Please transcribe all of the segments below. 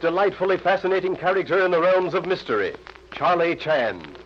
delightfully fascinating character in the realms of mystery, Charlie Chan.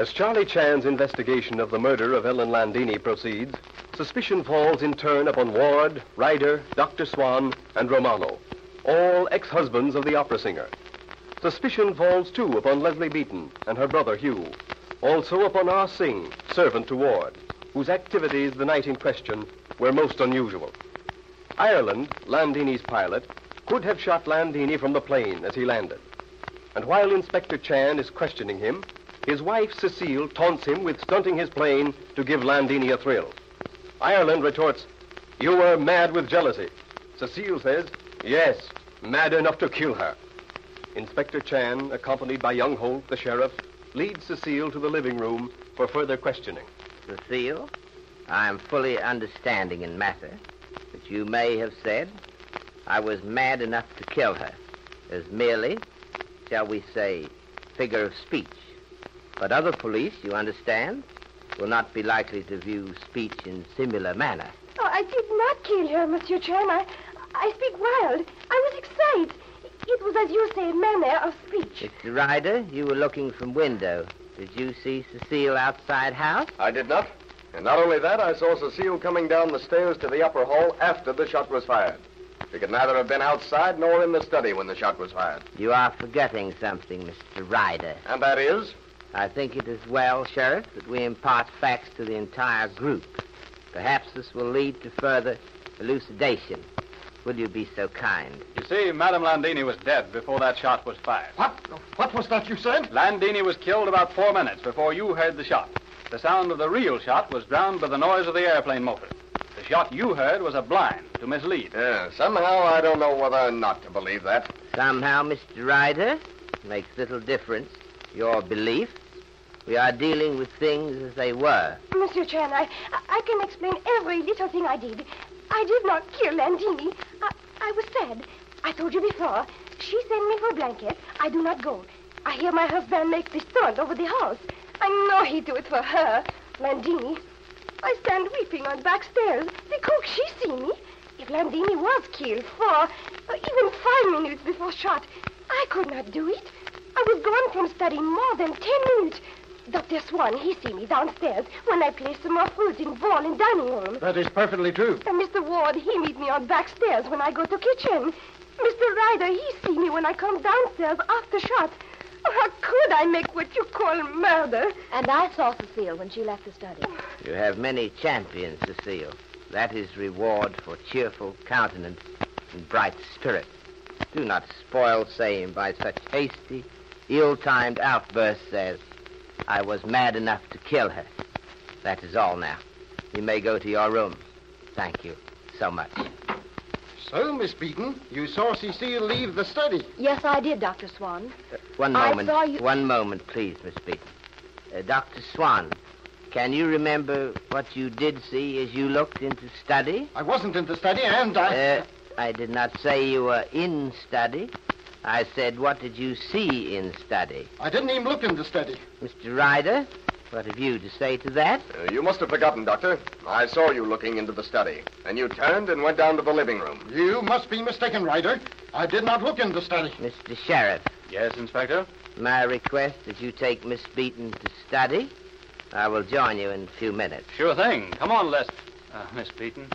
As Charlie Chan's investigation of the murder of Ellen Landini proceeds, suspicion falls in turn upon Ward, Ryder, Dr. Swan, and Romano, all ex-husbands of the opera singer. Suspicion falls too upon Leslie Beaton and her brother Hugh, also upon R. Singh, servant to Ward, whose activities the night in question were most unusual. Ireland, Landini's pilot, could have shot Landini from the plane as he landed. And while Inspector Chan is questioning him, his wife, Cecile, taunts him with stunting his plane to give Landini a thrill. Ireland retorts, You were mad with jealousy. Cecile says, Yes, mad enough to kill her. Inspector Chan, accompanied by young Holt, the sheriff, leads Cecile to the living room for further questioning. Cecile, I am fully understanding in matter that you may have said I was mad enough to kill her as merely, shall we say, figure of speech. But other police, you understand, will not be likely to view speech in similar manner. Oh, I did not kill her, Monsieur Chan. I, I speak wild. I was excited. It was, as you say, manner of speech. Mr. Ryder, you were looking from window. Did you see Cecile outside house? I did not. And not only that, I saw Cecile coming down the stairs to the upper hall after the shot was fired. She could neither have been outside nor in the study when the shot was fired. You are forgetting something, Mr. Ryder. And that is? I think it is well, Sheriff, that we impart facts to the entire group. Perhaps this will lead to further elucidation. Will you be so kind? You see, Madame Landini was dead before that shot was fired. What? What was that you said? Landini was killed about four minutes before you heard the shot. The sound of the real shot was drowned by the noise of the airplane motor. The shot you heard was a blind to mislead. Yeah, somehow I don't know whether or not to believe that. Somehow, Mr. Ryder, makes little difference. Your belief. We are dealing with things as they were. Monsieur Chan, I, I can explain every little thing I did. I did not kill Landini. I, I was sad. I told you before. She sent me for a blanket. I do not go. I hear my husband make this stunt over the house. I know he do it for her, Landini. I stand weeping on back stairs. The cook, she see me. If Landini was killed four, or uh, even five minutes before shot, I could not do it. I was gone from study more than ten minutes. Dr. Swan, he see me downstairs when I play some more fruit in bowl in dining room. That is perfectly true. And Mr. Ward, he meet me on back stairs when I go to kitchen. Mr. Ryder, he see me when I come downstairs after shot. How could I make what you call murder? And I saw Cecile when she left the study. You have many champions, Cecile. That is reward for cheerful countenance and bright spirit. Do not spoil same by such hasty, ill-timed outbursts as, I was mad enough to kill her. That is all now. You may go to your room. Thank you so much. So, Miss Beaton, you saw Cecile leave the study. Yes, I did, Dr. Swan. Uh, one I moment. saw you- One moment, please, Miss Beaton. Uh, Dr. Swan, can you remember what you did see as you looked into study? I wasn't in the study, and I. Uh, I did not say you were in study. I said, what did you see in study? I didn't even look in the study. Mr. Ryder, what have you to say to that? Uh, you must have forgotten, Doctor. I saw you looking into the study. And you turned and went down to the living room. You must be mistaken, Ryder. I did not look in the study. Mr. Sheriff, Yes, Inspector? may I request that you take Miss Beaton to study? I will join you in a few minutes. Sure thing. Come on, Les. Uh, Miss Beaton.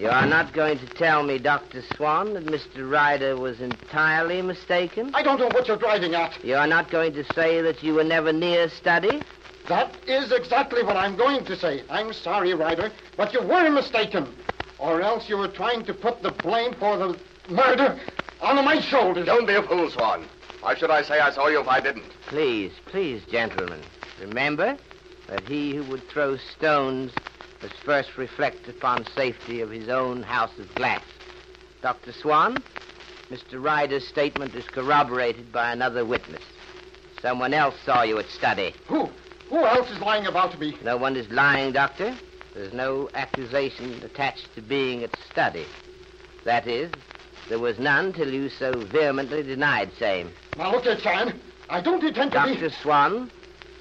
You are not going to tell me, Dr. Swan, that Mr. Ryder was entirely mistaken? I don't know what you're driving at. You are not going to say that you were never near study? That is exactly what I'm going to say. I'm sorry, Ryder, but you were mistaken. Or else you were trying to put the blame for the murder on my shoulders. Don't be a fool, Swan. Why should I say I saw you if I didn't? Please, please, gentlemen, remember that he who would throw stones must first reflect upon safety of his own house of glass. Dr. Swan, Mr. Ryder's statement is corroborated by another witness. Someone else saw you at study. Who? Who else is lying about me? No one is lying, Doctor. There's no accusation attached to being at study. That is, there was none till you so vehemently denied same. Now look here, Chan. I don't intend to be. Dr. Swan,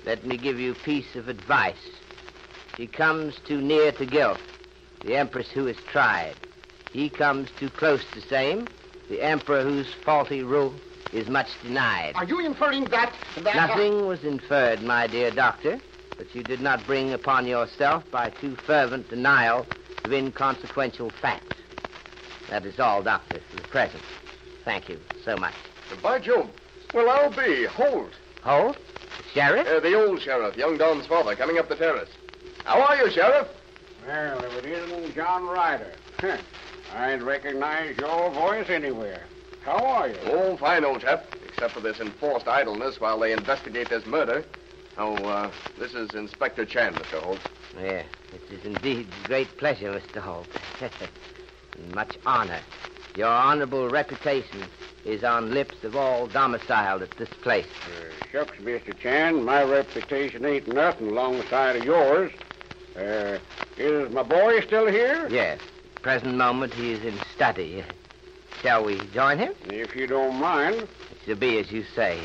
let me give you a piece of advice. He comes too near to guilt, the empress who is tried. He comes too close to same, the emperor whose faulty rule is much denied. Are you inferring that? that Nothing was inferred, my dear doctor, but you did not bring upon yourself by too fervent denial of inconsequential facts. That is all, doctor, for the present. Thank you so much. By Jove. Well, I'll be. Holt. Holt? The sheriff? Uh, the old sheriff, young Don's father, coming up the terrace. How are you, Sheriff? Well, if it isn't John Ryder. I'd recognize your voice anywhere. How are you? Oh, fine, old chap. Except for this enforced idleness while they investigate this murder. Oh, uh, this is Inspector Chan, Mr. Holt. Yeah, it is indeed a great pleasure, Mr. Holt. much honor. Your honorable reputation is on lips of all domiciled at this place. Uh, shucks, Mr. Chan, my reputation ain't nothing alongside of yours. Uh, is my boy still here? Yes. Present moment he is in study. Shall we join him? If you don't mind. It shall be as you say.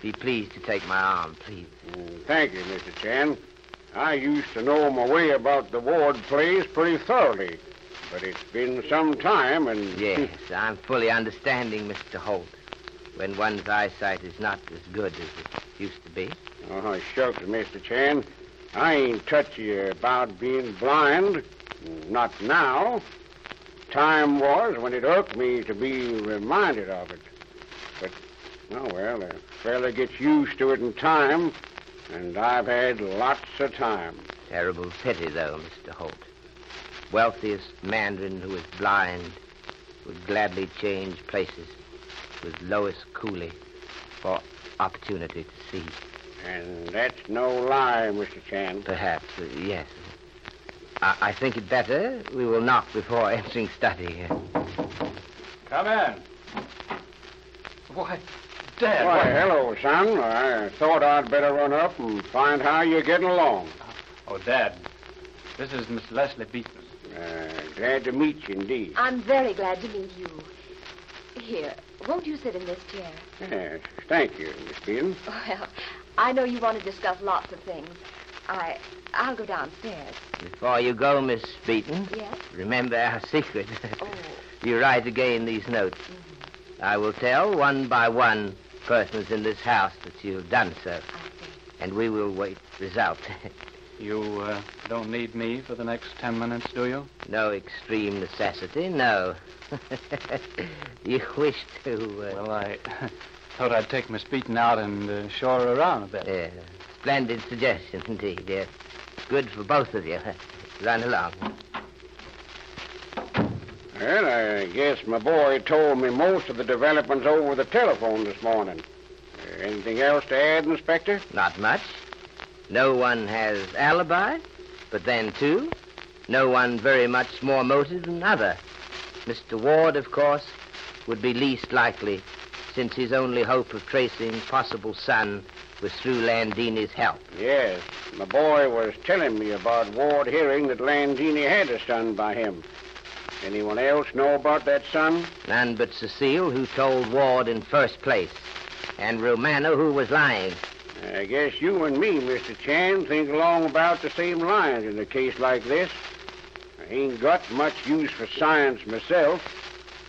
Be pleased to take my arm, please. Mm, thank you, Mr. Chan. I used to know my way about the Ward place pretty thoroughly. But it's been some time, and... Yes, I'm fully understanding, Mr. Holt. When one's eyesight is not as good as it used to be. Oh, shucks, Mr. Chan. I ain't touchy about being blind. Not now. Time was when it irked me to be reminded of it. But, oh, well, a fella gets used to it in time, and I've had lots of time. Terrible pity, though, Mr. Holt. Wealthiest mandarin who is blind would gladly change places with lowliest coolie for opportunity to see. And that's no lie, Mr. Chan. Perhaps, uh, yes. I, I think it better we will knock before entering study. Come in. Why, Dad. Why, hello, son. I thought I'd better run up and find how you're getting along. Oh, Dad. This is Miss Leslie Beaton. Uh, glad to meet you, indeed. I'm very glad to meet you. Here, won't you sit in this chair? Yes, thank you, Miss Beaton. Well, I know you want to discuss lots of things. I, I'll go downstairs. Before you go, Miss Beaton, Yes? remember our secret. Oh, you write again these notes. I will tell one by one persons in this house that you've done so, I see. and we will wait result. You uh, don't need me for the next ten minutes, do you? no extreme necessity, no. you wish to. Uh, Well, I thought I'd take Miss Beaton out and uh, show her around a bit. yeah, splendid suggestion indeed. Yes, good for both of you. Run along. Well, I guess my boy told me most of the developments over the telephone this morning. Uh, anything else to add, Inspector? Not much. No one has alibi, but then, too, no one very much more motive than other. Mr. Ward, of course, would be least likely, since his only hope of tracing possible son was through Landini's help. Yes. My boy was telling me about Ward hearing that Landini had a son by him. Anyone else know about that son? None but Cecile, who told Ward in first place, and Romano, who was lying. I guess you and me, Mr. Chan, think along about the same lines in a case like this. I ain't got much use for science myself.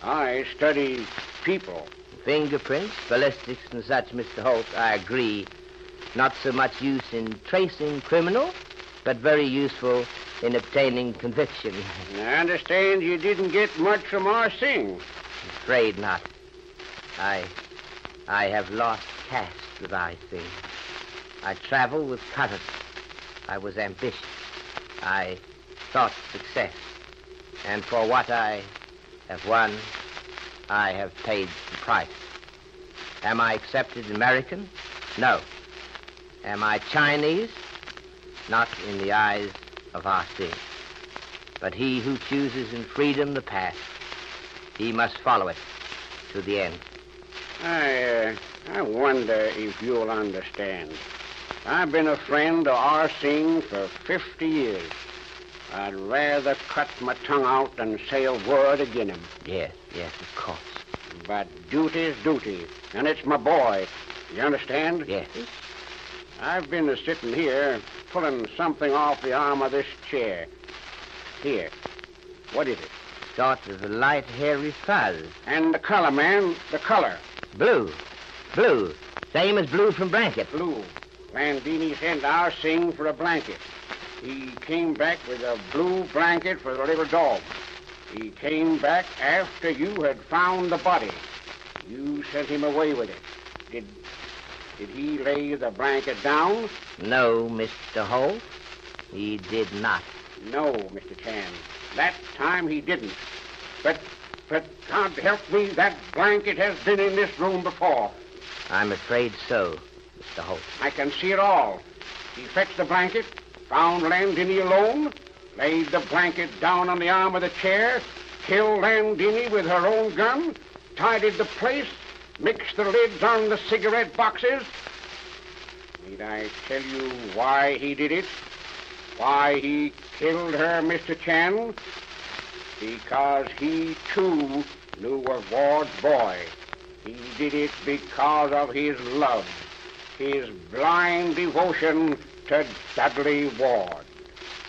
I study people. Fingerprints, ballistics, and such, Mr. Holt, I agree. Not so much use in tracing criminal, but very useful in obtaining conviction. I understand you didn't get much from our sing. Afraid not. I, I have lost caste with I Sing. I travel with courage. I was ambitious. I sought success. And for what I have won, I have paid the price. Am I accepted American? No. Am I Chinese? Not in the eyes of our Sing. But he who chooses in freedom the path, he must follow it to the end. I, uh, I wonder if you'll understand. I've been a friend of R. Sing for 50 years. I'd rather cut my tongue out than say a word again him. Yes, yes, of course. But duty's duty, and it's my boy. You understand? Yes. I've been a sitting here pulling something off the arm of this chair. Here. What is it? Sort of a light, hairy fuzz. And the color, man, the color. Blue. Blue. Same as blue from blanket. Blue. Landini sent our Sing for a blanket. He came back with a blue blanket for the little dog. He came back after you had found the body. You sent him away with it. Did did he lay the blanket down? No, Mr. Holt. He did not. No, Mr. Chan. That time he didn't. But but God help me, that blanket has been in this room before. I'm afraid so, Mr. Holt. I can see it all. He fetched the blanket, found Landini alone, laid the blanket down on the arm of the chair, killed Landini with her own gun, tidied the place, mixed the lids on the cigarette boxes. Need I tell you why he did it? Why he killed her, Mr. Chan? Because he, too, knew of Ward's boy. He did it because of his love, his blind devotion to Dudley Ward.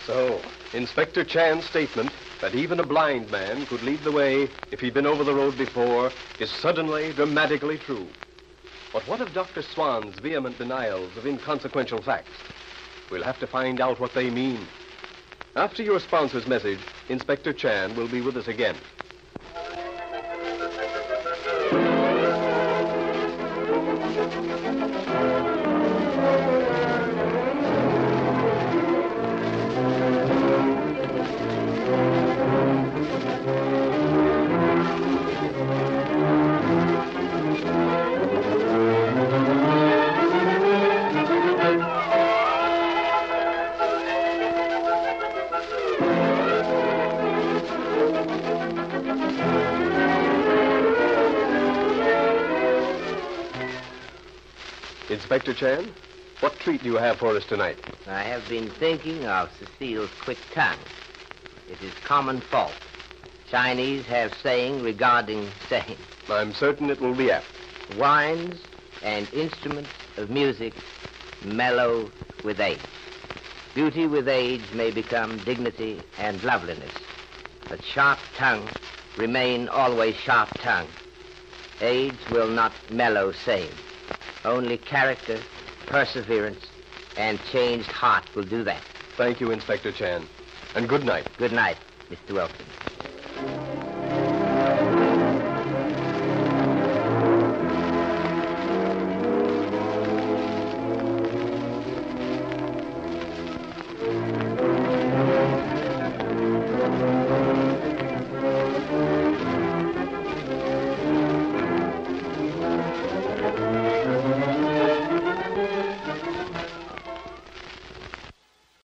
So, Inspector Chan's statement that even a blind man could lead the way if he'd been over the road before is suddenly dramatically true. But what of Dr. Swan's vehement denials of inconsequential facts? We'll have to find out what they mean. After your sponsor's message, Inspector Chan will be with us again. Inspector Chan, what treat do you have for us tonight? I have been thinking of Cecile's quick tongue. It is common fault. Chinese have saying regarding saying. I'm certain it will be apt. Wines and instruments of music mellow with age. Beauty with age may become dignity and loveliness, but sharp tongue remain always sharp tongue. Age will not mellow same. Only character, perseverance, and changed heart will do that. Thank you, Inspector Chan. And good night. Good night, Mr. Wilson.